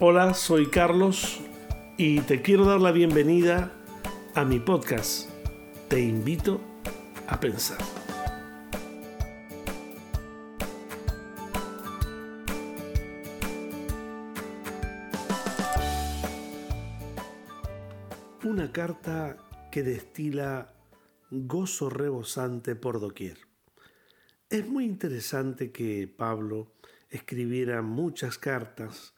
Hola, soy Carlos y te quiero dar la bienvenida a mi podcast. Te invito a pensar. Una carta que destila gozo rebosante por doquier. Es muy interesante que Pablo escribiera muchas cartas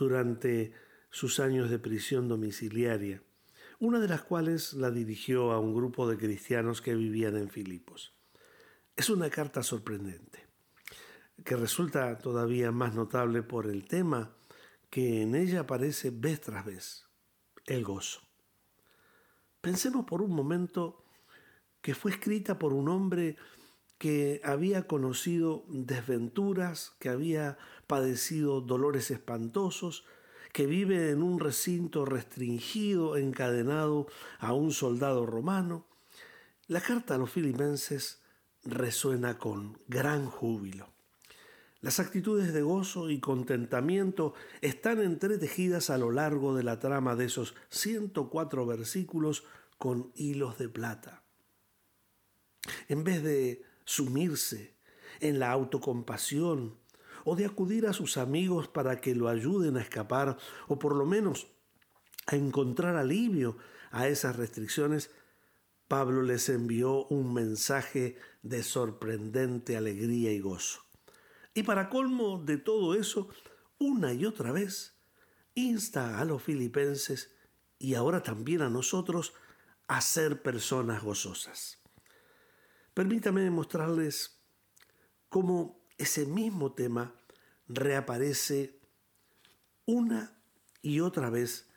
durante sus años de prisión domiciliaria, una de las cuales la dirigió a un grupo de cristianos que vivían en Filipos. Es una carta sorprendente, que resulta todavía más notable por el tema que en ella aparece vez tras vez, el gozo. Pensemos por un momento que fue escrita por un hombre que había conocido desventuras, que había padecido dolores espantosos, que vive en un recinto restringido, encadenado a un soldado romano. La carta a los filipenses resuena con gran júbilo. Las actitudes de gozo y contentamiento están entretejidas a lo largo de la trama de esos 104 versículos con hilos de plata. En vez de sumirse en la autocompasión o de acudir a sus amigos para que lo ayuden a escapar o por lo menos a encontrar alivio a esas restricciones, Pablo les envió un mensaje de sorprendente alegría y gozo. Y para colmo de todo eso, una y otra vez, insta a los filipenses y ahora también a nosotros a ser personas gozosas. Permítame mostrarles cómo ese mismo tema reaparece una y otra vez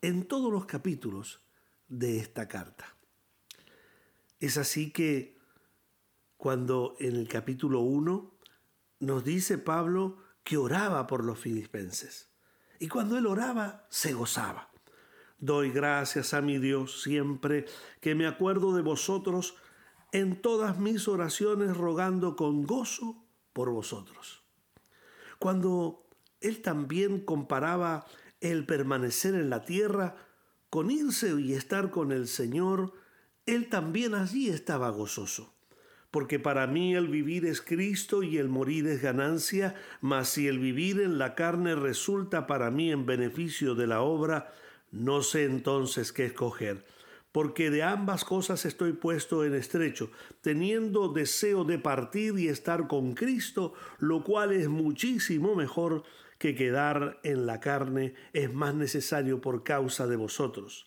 en todos los capítulos de esta carta. Es así que cuando en el capítulo 1 nos dice Pablo que oraba por los filipenses. Y cuando él oraba, se gozaba. Doy gracias a mi Dios siempre que me acuerdo de vosotros en todas mis oraciones rogando con gozo por vosotros. Cuando él también comparaba el permanecer en la tierra con irse y estar con el Señor, él también allí estaba gozoso. Porque para mí el vivir es Cristo y el morir es ganancia, mas si el vivir en la carne resulta para mí en beneficio de la obra, no sé entonces qué escoger porque de ambas cosas estoy puesto en estrecho, teniendo deseo de partir y estar con Cristo, lo cual es muchísimo mejor que quedar en la carne, es más necesario por causa de vosotros.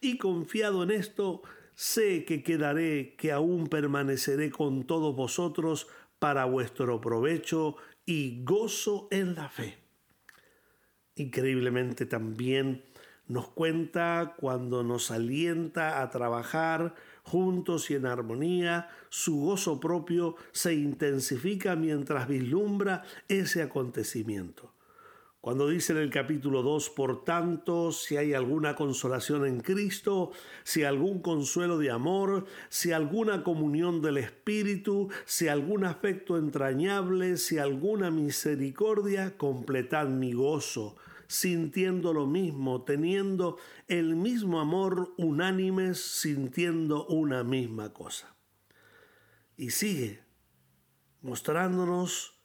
Y confiado en esto, sé que quedaré, que aún permaneceré con todos vosotros para vuestro provecho y gozo en la fe. Increíblemente también, nos cuenta cuando nos alienta a trabajar juntos y en armonía, su gozo propio se intensifica mientras vislumbra ese acontecimiento. Cuando dice en el capítulo 2, por tanto, si hay alguna consolación en Cristo, si algún consuelo de amor, si alguna comunión del Espíritu, si algún afecto entrañable, si alguna misericordia, completad mi gozo sintiendo lo mismo, teniendo el mismo amor, unánimes, sintiendo una misma cosa. Y sigue mostrándonos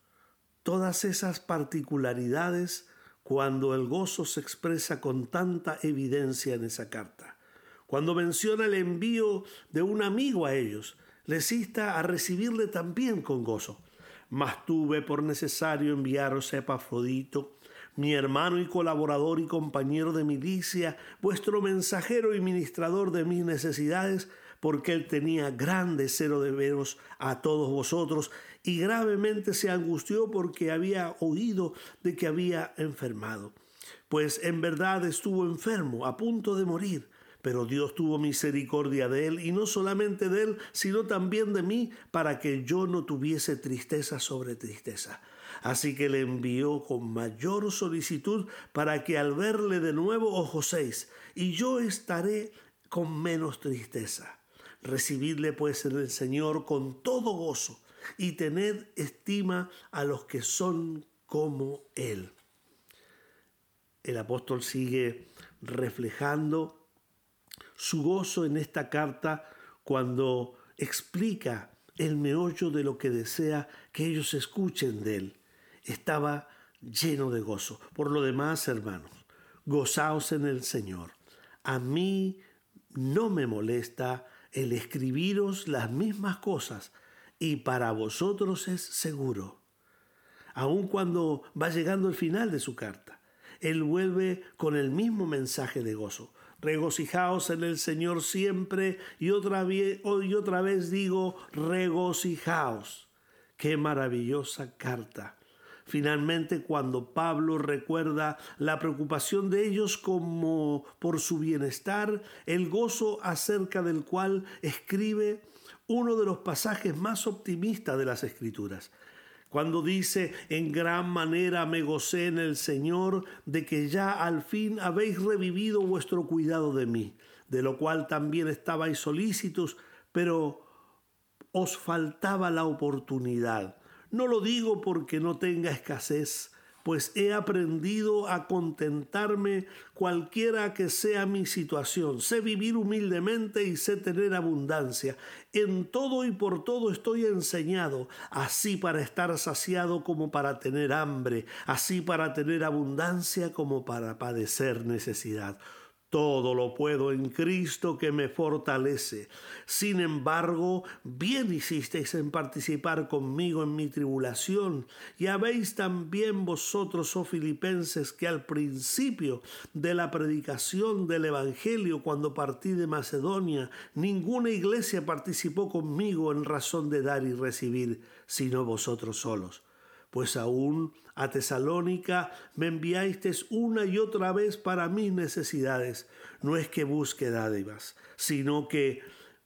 todas esas particularidades cuando el gozo se expresa con tanta evidencia en esa carta. Cuando menciona el envío de un amigo a ellos, les insta a recibirle también con gozo. Mas tuve por necesario enviaros a Epafrodito, mi hermano y colaborador y compañero de milicia, vuestro mensajero y ministrador de mis necesidades, porque él tenía gran deseo de veros a todos vosotros y gravemente se angustió porque había oído de que había enfermado. Pues en verdad estuvo enfermo, a punto de morir, pero Dios tuvo misericordia de él, y no solamente de él, sino también de mí, para que yo no tuviese tristeza sobre tristeza Así que le envió con mayor solicitud para que al verle de nuevo os gocéis, y yo estaré con menos tristeza. Recibidle pues en el Señor con todo gozo, y tened estima a los que son como Él. el apóstol sigue reflejando su gozo en esta carta cuando explica el meollo de lo que desea que ellos escuchen de él. Estaba lleno de gozo. Por lo demás, hermanos, gozaos en el Señor. A mí no me molesta el escribiros las mismas cosas y para vosotros es seguro. Aun cuando va llegando el final de su carta, él vuelve con el mismo mensaje de gozo. Regocijaos en el Señor siempre y otra, vez, y otra vez digo, regocijaos. Qué maravillosa carta. Finalmente, cuando Pablo recuerda la preocupación de ellos como por su bienestar, el gozo acerca del cual escribe uno de los pasajes más optimistas de las Escrituras cuando dice, en gran manera me gocé en el Señor de que ya al fin habéis revivido vuestro cuidado de mí, de lo cual también estabais solícitos, pero os faltaba la oportunidad. No lo digo porque no tenga escasez, pues he aprendido a contentarme cualquiera que sea mi situación. Sé vivir humildemente y sé tener abundancia. En todo y por todo estoy enseñado, así para estar saciado como para tener hambre, así para tener abundancia como para padecer necesidad. Todo lo puedo en Cristo que me fortalece. Sin embargo, bien hicisteis en participar conmigo en mi tribulación, y habéis también vosotros, oh filipenses, que al principio de la predicación del Evangelio, cuando partí de Macedonia, ninguna iglesia participó conmigo en razón de dar y recibir, sino vosotros solos pues aún a Tesalónica me enviasteis una y otra vez para mis necesidades. No es que busque dádivas, sino que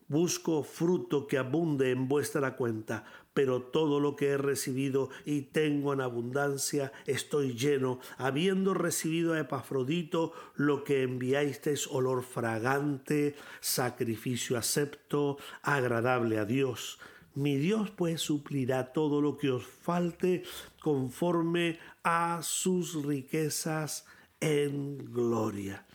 busco fruto que abunde en vuestra cuenta, pero todo lo que he recibido y tengo en abundancia, estoy lleno, habiendo recibido a Epafrodito lo que enviasteis olor fragante, sacrificio acepto, agradable a Dios. Mi Dios pues suplirá todo lo que os falte conforme a sus riquezas en gloria.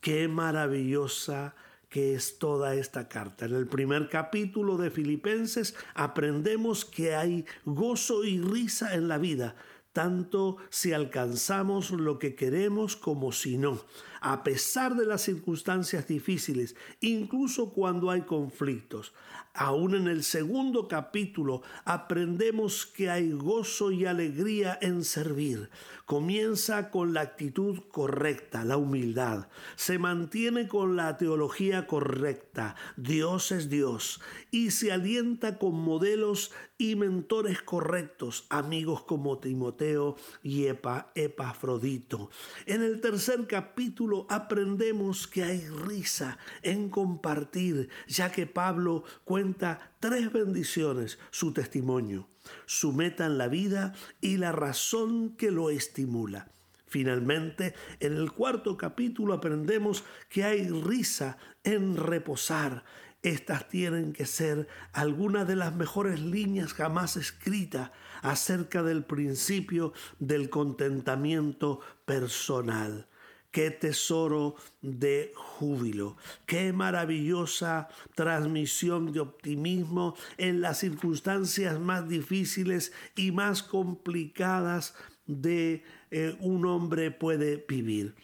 Qué maravillosa que es toda esta carta. En el primer capítulo de Filipenses aprendemos que hay gozo y risa en la vida, tanto si alcanzamos lo que queremos como si no, a pesar de las circunstancias difíciles, incluso cuando hay conflictos. Aún en el segundo capítulo aprendemos que hay gozo y alegría en servir. Comienza con la actitud correcta, la humildad. Se mantiene con la teología correcta, Dios es Dios. Y se alienta con modelos y mentores correctos, amigos como Timoteo y Epafrodito. En el tercer capítulo aprendemos que hay risa en compartir, ya que Pablo cuenta tres bendiciones, su testimonio, su meta en la vida y la razón que lo estimula. Finalmente, en el cuarto capítulo aprendemos que hay risa en reposar. Estas tienen que ser algunas de las mejores líneas jamás escritas acerca del principio del contentamiento personal. Qué tesoro de júbilo, qué maravillosa transmisión de optimismo en las circunstancias más difíciles y más complicadas de eh, un hombre puede vivir.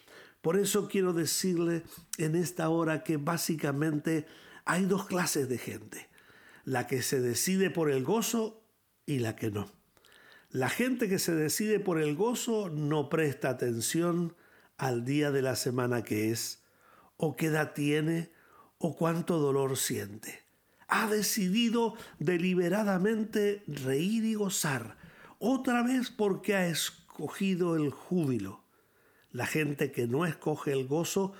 Por eso quiero decirle en esta hora que básicamente hay dos clases de gente, la que se decide por el gozo y la que no. La gente que se decide por el gozo no presta atención al día de la semana que es, o qué edad tiene, o cuánto dolor siente. Ha decidido deliberadamente reír y gozar, otra vez porque ha escogido el júbilo. La gente que no escoge el gozo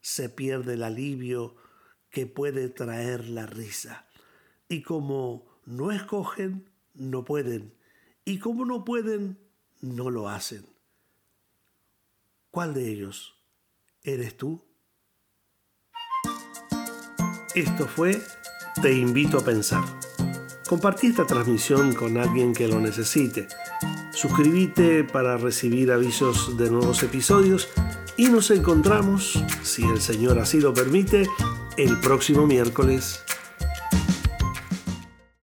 se pierde el alivio que puede traer la risa. Y como no escogen, no pueden. Y como no pueden, no lo hacen. ¿Cuál de ellos eres tú? Esto fue Te invito a pensar. Compartí esta transmisión con alguien que lo necesite. Suscríbete para recibir avisos de nuevos episodios y nos encontramos, si el Señor así lo permite, el próximo miércoles